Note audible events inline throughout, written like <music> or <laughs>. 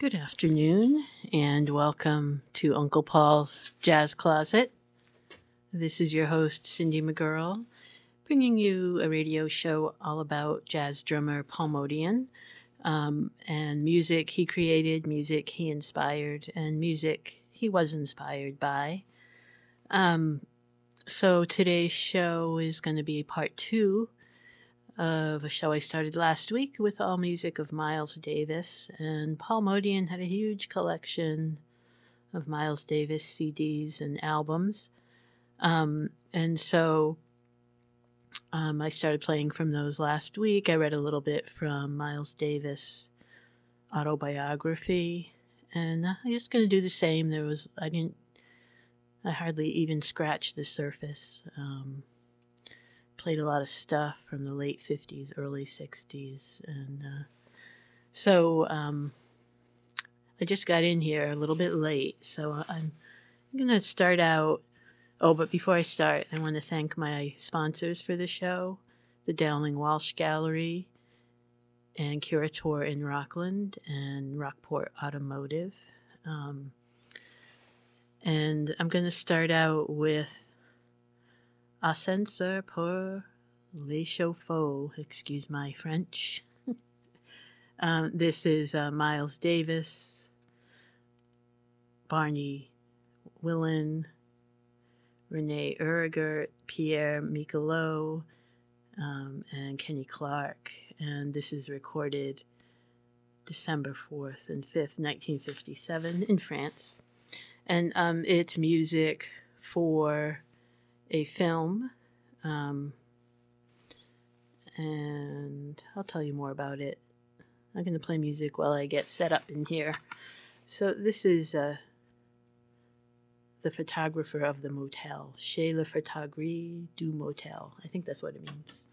Good afternoon, and welcome to Uncle Paul's Jazz Closet. This is your host, Cindy McGurl, bringing you a radio show all about jazz drummer Paul Motian um, and music he created, music he inspired, and music he was inspired by. Um, so today's show is going to be part two of a show I started last week with all music of Miles Davis. And Paul Motian had a huge collection of Miles Davis CDs and albums. Um, and so um, I started playing from those last week. I read a little bit from Miles Davis autobiography, and I'm just going to do the same. There was I didn't I hardly even scratched the surface. Um, played a lot of stuff from the late 50s, early 60s. And uh, so um, I just got in here a little bit late. So I'm going to start out. Oh, but before I start, I want to thank my sponsors for the show the Dowling Walsh Gallery and Curator in Rockland and Rockport Automotive. Um, and I'm going to start out with Ascenseur pour les chauffeurs, excuse my French. <laughs> um, this is uh, Miles Davis, Barney Wilen, Renee Urgert, Pierre Michelot, um, and Kenny Clarke. And this is recorded December 4th and 5th, 1957, in France. And um, it's music for a film. Um, and I'll tell you more about it. I'm going to play music while I get set up in here. So, this is uh, the photographer of the motel, Chez le du motel. I think that's what it means.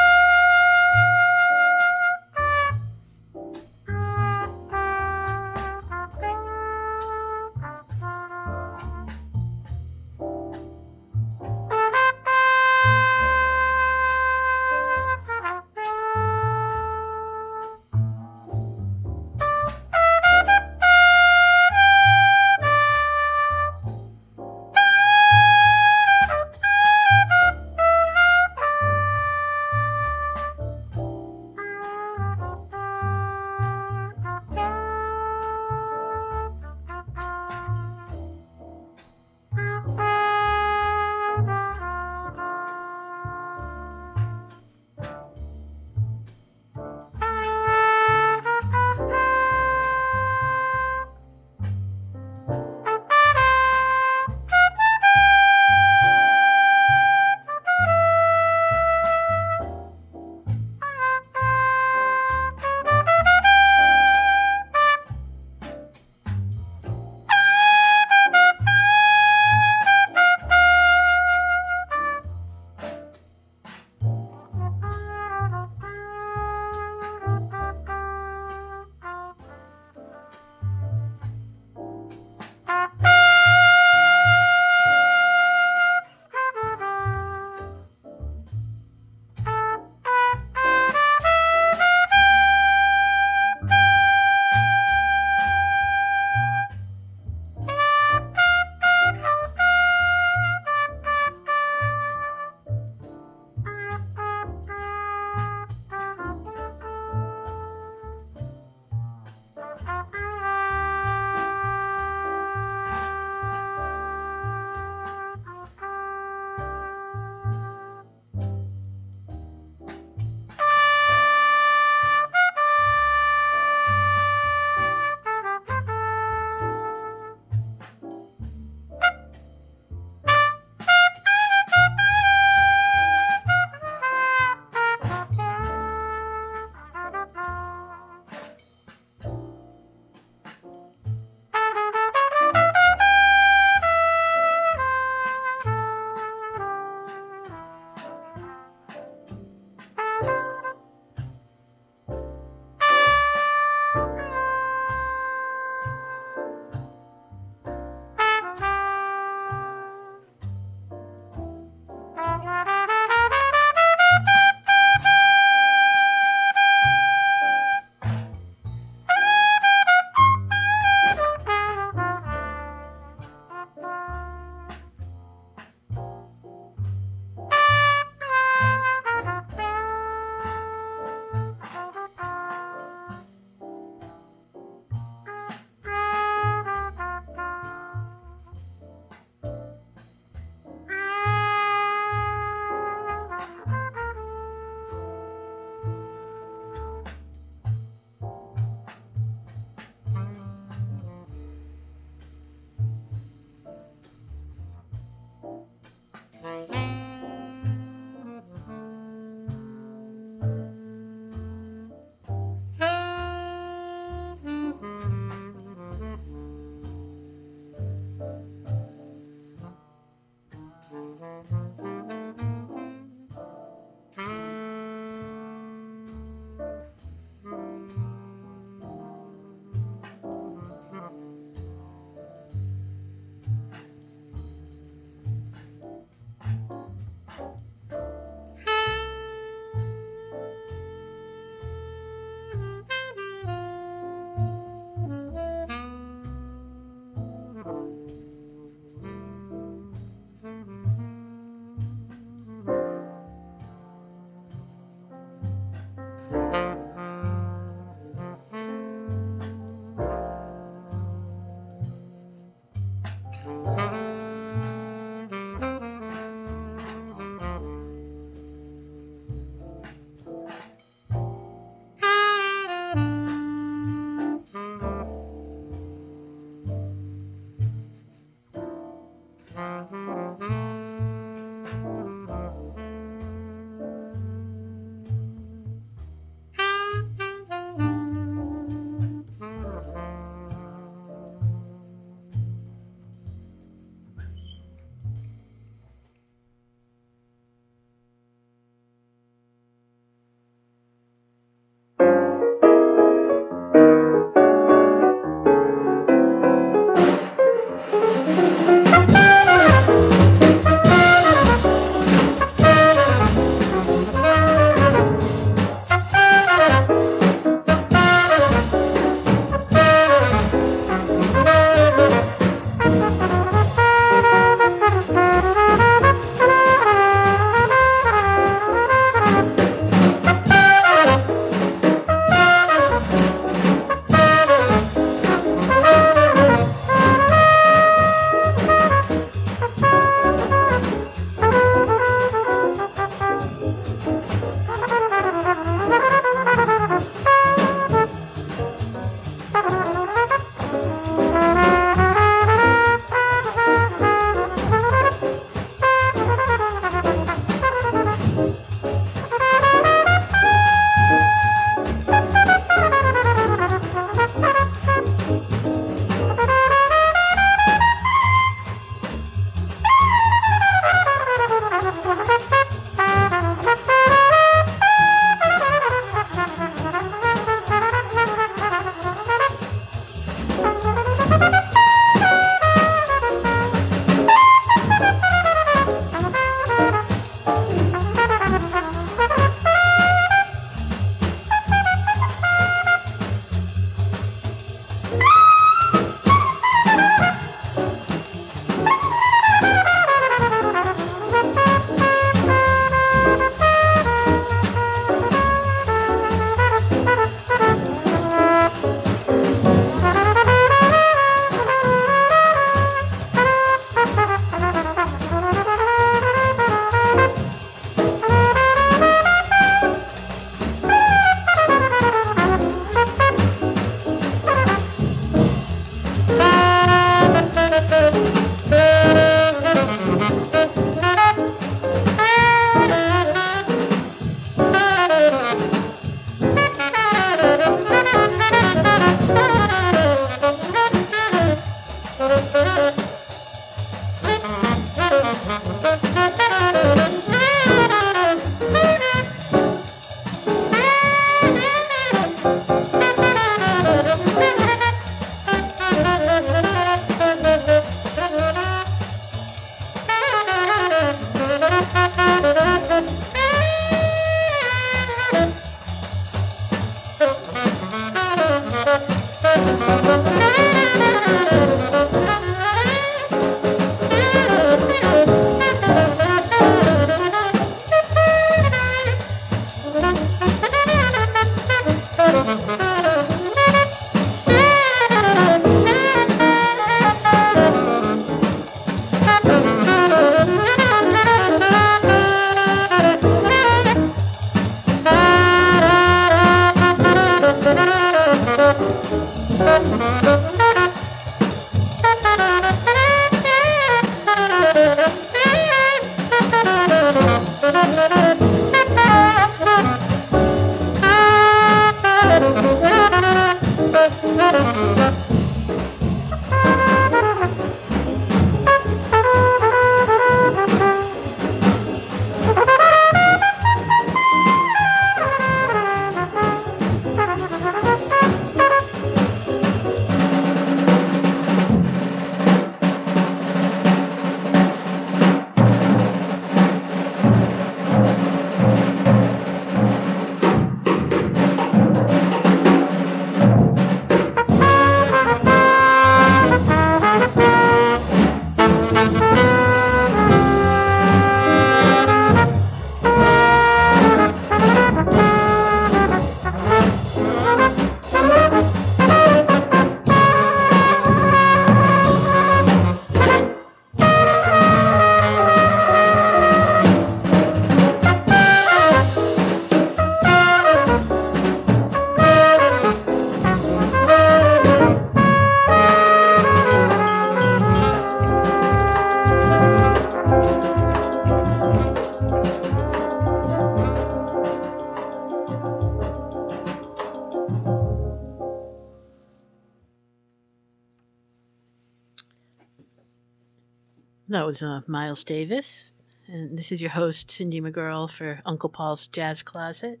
Was uh, Miles Davis. And this is your host, Cindy McGurl, for Uncle Paul's Jazz Closet.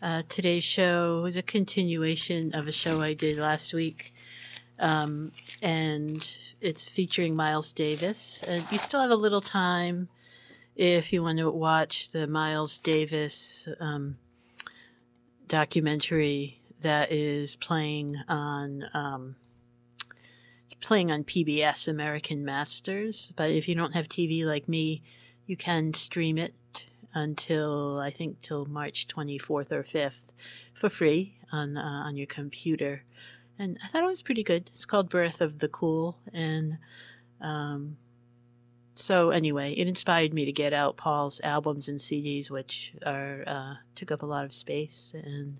Uh, today's show is a continuation of a show I did last week. Um, and it's featuring Miles Davis. And you still have a little time if you want to watch the Miles Davis um, documentary that is playing on um, it's playing on PBS American Masters. But if you don't have TV like me, you can stream it until I think till March 24th or 5th for free on uh, on your computer. And I thought it was pretty good. It's called Birth of the Cool and um, so anyway, it inspired me to get out Paul's albums and CDs, which are uh, took up a lot of space, and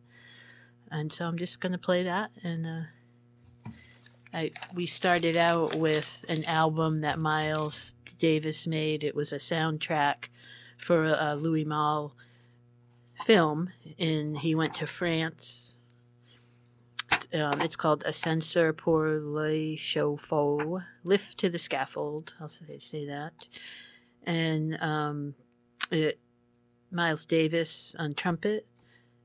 and so I'm just gonna play that. And uh, I we started out with an album that Miles Davis made. It was a soundtrack for a Louis Malle film, and he went to France um, it's called Ascenseur pour le Chauffe, Lift to the Scaffold. I'll say, say that. And um, it, Miles Davis on trumpet,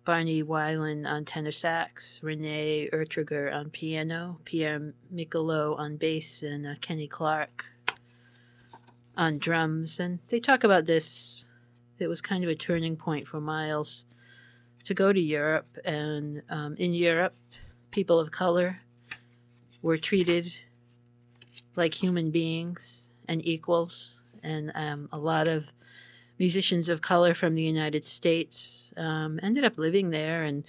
Barney Wilen on tenor sax, Renee Urtreger on piano, Pierre Michelot on bass, and uh, Kenny Clarke on drums. And they talk about this. It was kind of a turning point for Miles to go to Europe. And um, in Europe, people of color were treated like human beings and equals. And um, a lot of musicians of color from the United States um, ended up living there and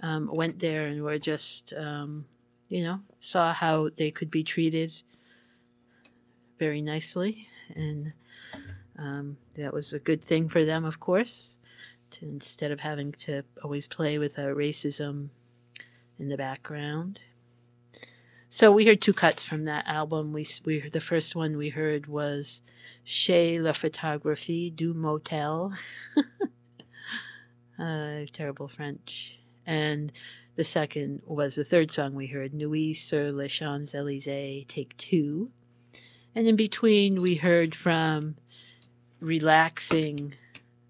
um, went there and were just, um, you know, saw how they could be treated very nicely. And um, that was a good thing for them, of course, to, instead of having to always play with a racism in the background. So we heard two cuts from that album. We we the first one we heard was Chez la Photographie du Motel. <laughs> uh, terrible French. And the second was the third song we heard, Nuit sur les Champs Elysees, take two. And in between, we heard from Relaxing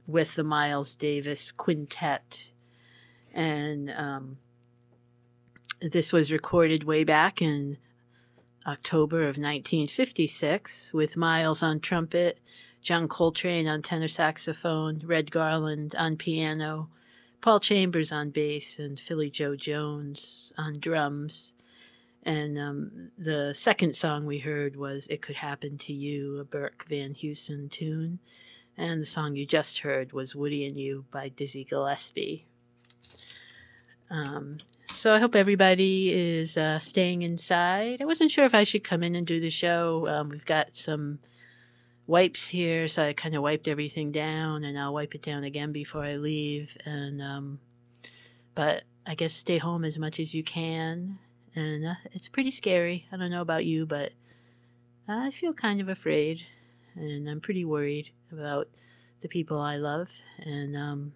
with the Miles Davis Quintet and um, this was recorded way back in October of 1956 with Miles on trumpet, John Coltrane on tenor saxophone, Red Garland on piano, Paul Chambers on bass, and Philly Joe Jones on drums. And um, the second song we heard was It Could Happen to You, a Burke Van Heusen tune. And the song you just heard was Woody and You by Dizzy Gillespie. Um, so I hope everybody is uh, staying inside. I wasn't sure if I should come in and do the show. Um, we've got some wipes here, so I kind of wiped everything down, and I'll wipe it down again before I leave. And um, but I guess stay home as much as you can. And uh, it's pretty scary. I don't know about you, but I feel kind of afraid, and I'm pretty worried about the people I love. And um,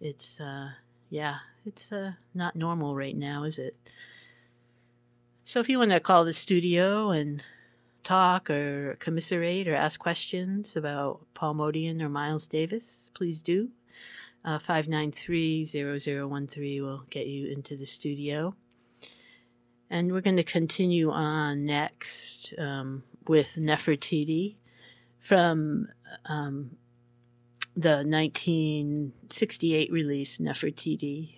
it's uh, yeah, it's uh, not normal right now, is it? So if you want to call the studio and talk or commiserate or ask questions about Paul Motian or Miles Davis, please do. Uh, 593-0013 will get you into the studio. And we're going to continue on next um, with Nefertiti from um, the 1968 release Nefertiti.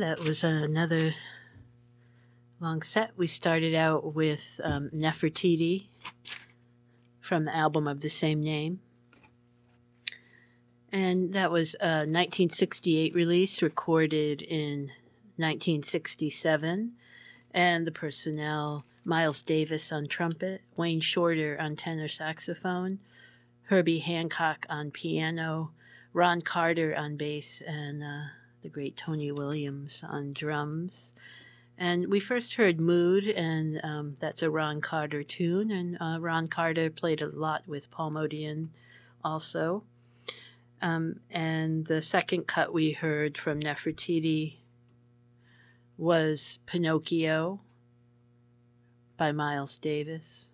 That was another long set. We started out with um, Nefertiti from the album of the same name. And that was a 1968 release, recorded in 1967. And the personnel Miles Davis on trumpet, Wayne Shorter on tenor saxophone, Herbie Hancock on piano, Ron Carter on bass, and uh, the great Tony Williams on drums. And we first heard Mood, and um, that's a Ron Carter tune. And uh, Ron Carter played a lot with Paul Motian also. Um, and the second cut we heard from Nefertiti was Pinocchio by Miles Davis.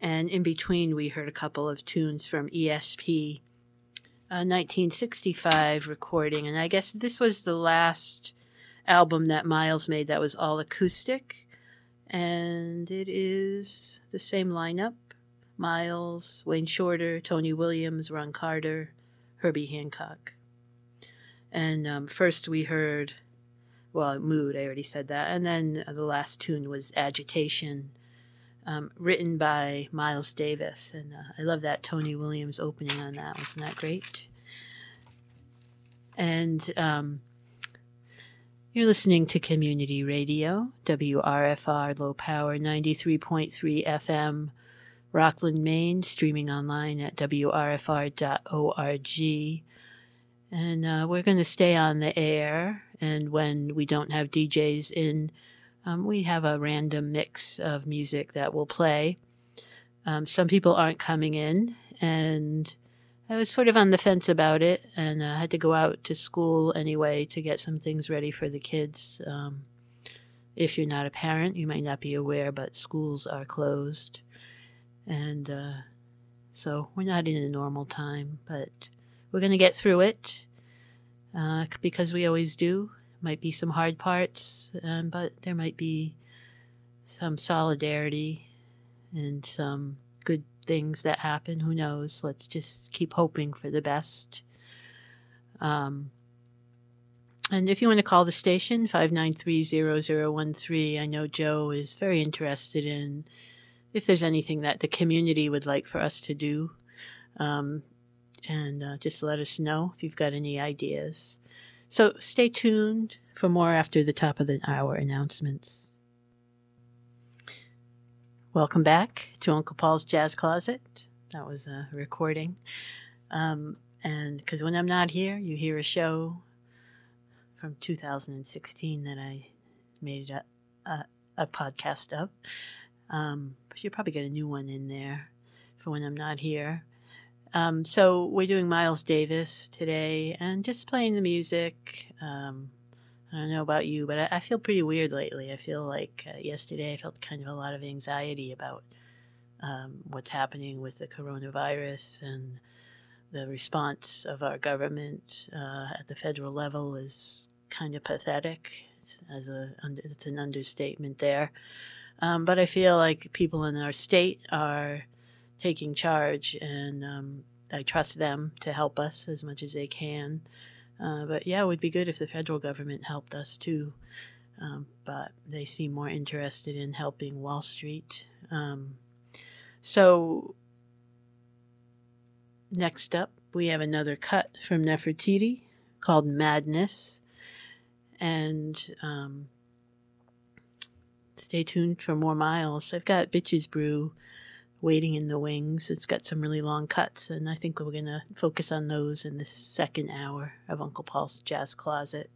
And in between, we heard a couple of tunes from ESP, a 1965 recording. And I guess this was the last album that Miles made that was all acoustic. And it is the same lineup Miles, Wayne Shorter, Tony Williams, Ron Carter, Herbie Hancock. And um, first we heard, well, Mood, I already said that. And then the last tune was Agitation, um, written by Miles Davis. And uh, I love that Tony Williams opening on that. Wasn't that great? And um, you're listening to Community Radio, WRFR Low Power 93.3 FM, Rockland, Maine, streaming online at WRFR.org. And uh, we're going to stay on the air. And when we don't have DJs in, um, we have a random mix of music that will play. Um, some people aren't coming in, and I was sort of on the fence about it, and I uh, had to go out to school anyway to get some things ready for the kids. Um, if you're not a parent, you might not be aware, but schools are closed. And uh, so we're not in a normal time, but we're going to get through it uh, because we always do. Might be some hard parts, um, but there might be some solidarity and some good things that happen. Who knows? Let's just keep hoping for the best. Um, and if you want to call the station, 593-0013, I know Joe is very interested in if there's anything that the community would like for us to do. Um, and uh, just let us know if you've got any ideas. So stay tuned for more after the top of the hour announcements. Welcome back to Uncle Paul's Jazz Closet. That was a recording. Um, and because when I'm not here, you hear a show from 2016 that I made a, a, a podcast of. Um, but you'll probably get a new one in there for when I'm not here. Um, so we're doing Miles Davis today and just playing the music. Um, I don't know about you, but I, I feel pretty weird lately. I feel like uh, yesterday I felt kind of a lot of anxiety about um, what's happening with the coronavirus and the response of our government uh, at the federal level is kind of pathetic. It's, as a, it's an understatement there. Um, but I feel like people in our state are taking charge, and um, I trust them to help us as much as they can. Uh, but yeah, it would be good if the federal government helped us too. Um, but they seem more interested in helping Wall Street. Um, so, next up, we have another cut from Nefertiti called Madness. And um, stay tuned for more miles. I've got Bitches Brew waiting in the wings. It's got some really long cuts, and I think we're going to focus on those in the second hour of Uncle Paul's Jazz Closet.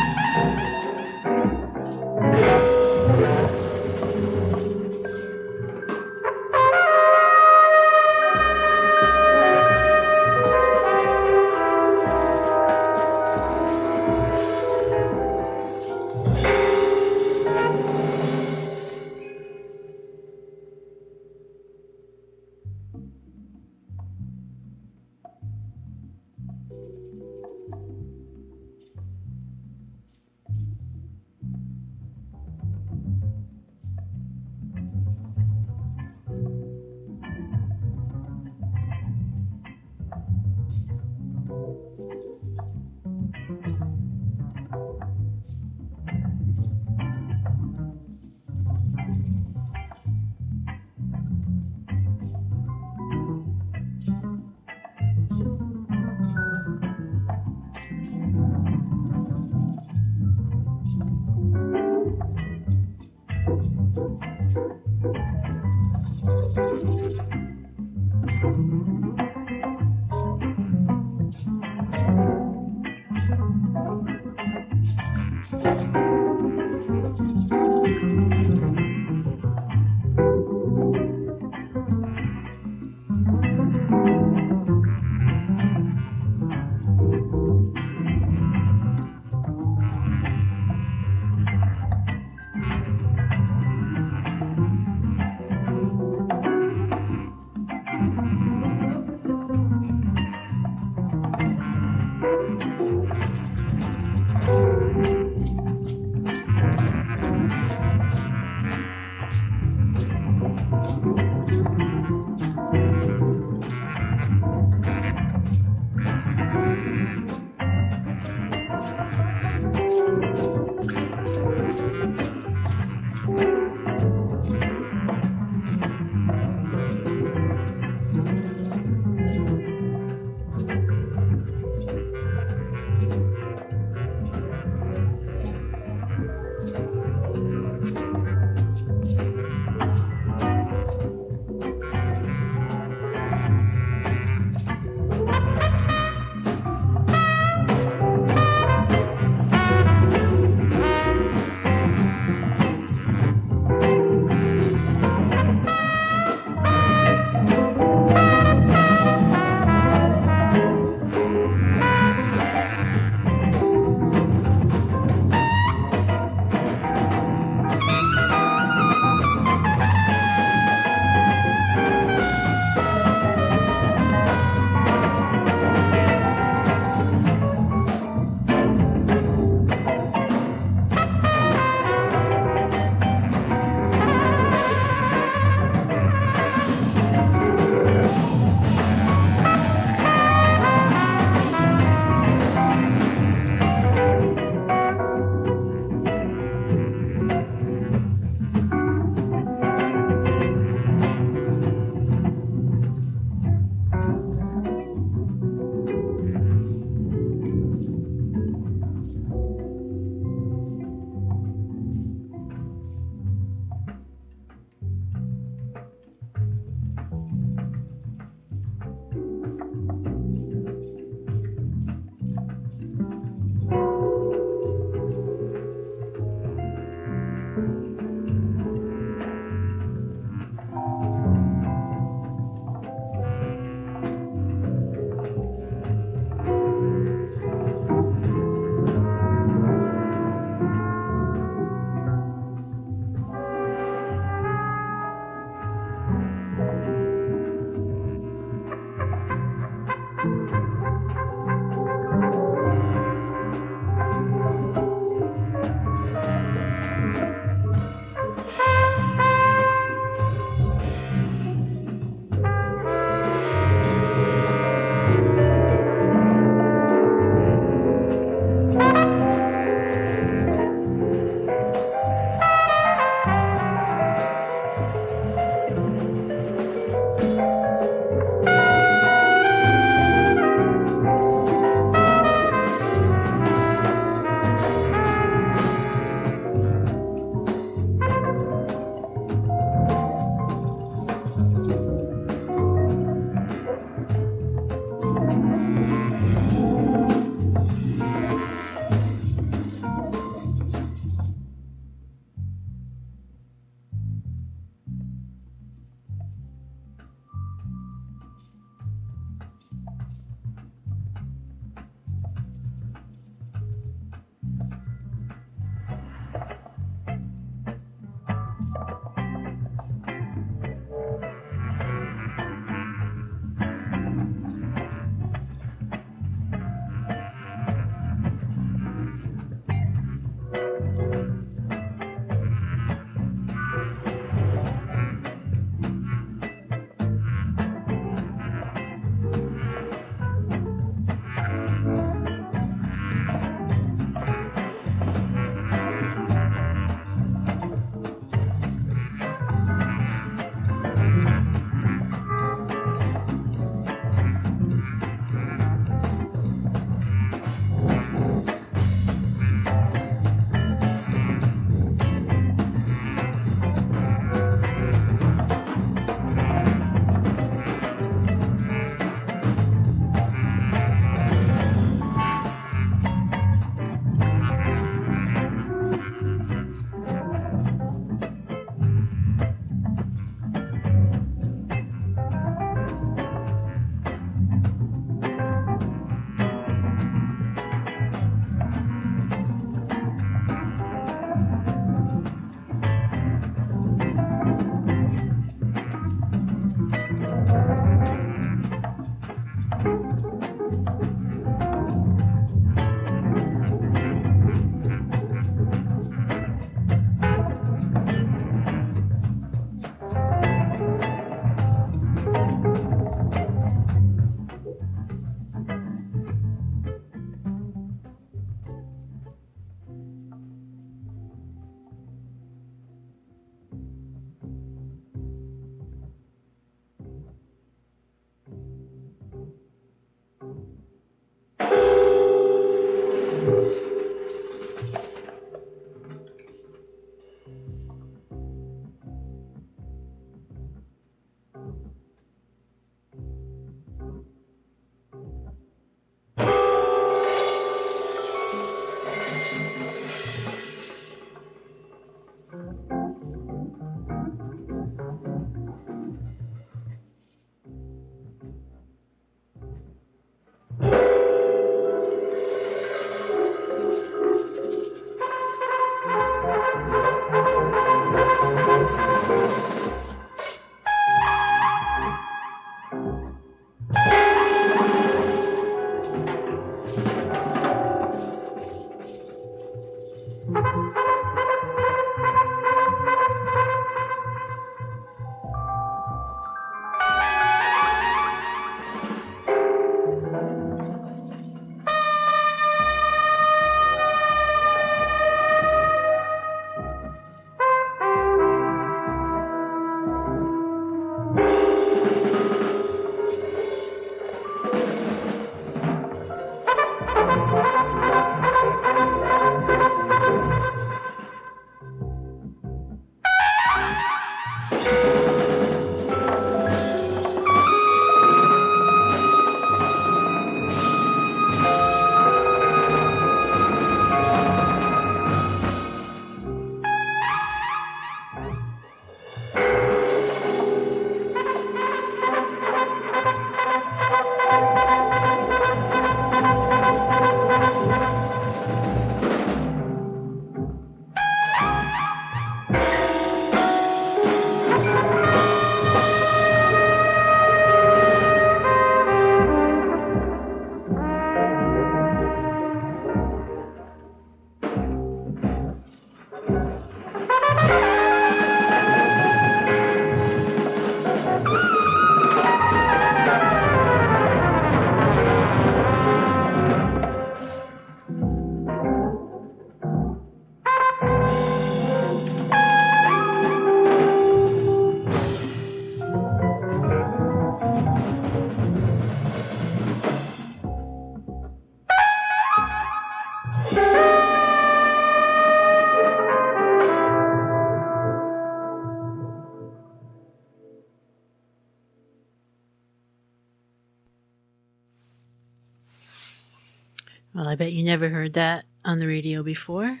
I bet you never heard that on the radio before.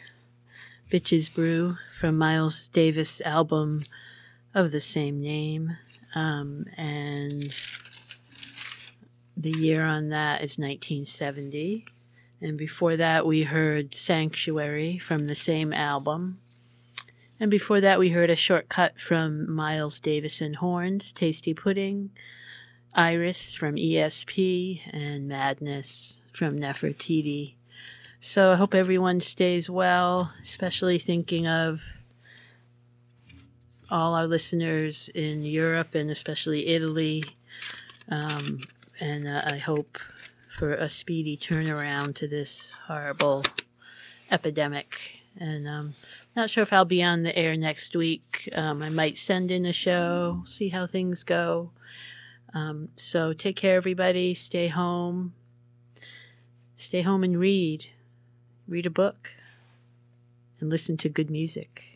Bitches Brew from Miles Davis' album of the same name. Um, and the year on that is 1970. And before that, we heard Sanctuary from the same album. And before that, we heard a shortcut from Miles Davis and Horns, Tasty Pudding, Iris from ESP, and Madness from Nefertiti. So I hope everyone stays well, especially thinking of all our listeners in Europe and especially Italy. Um, and uh, I hope for a speedy turnaround to this horrible epidemic. And um, not sure if I'll be on the air next week. Um, I might send in a show, see how things go. Um, so take care, everybody. Stay home. Stay home and read. Read a book and listen to good music.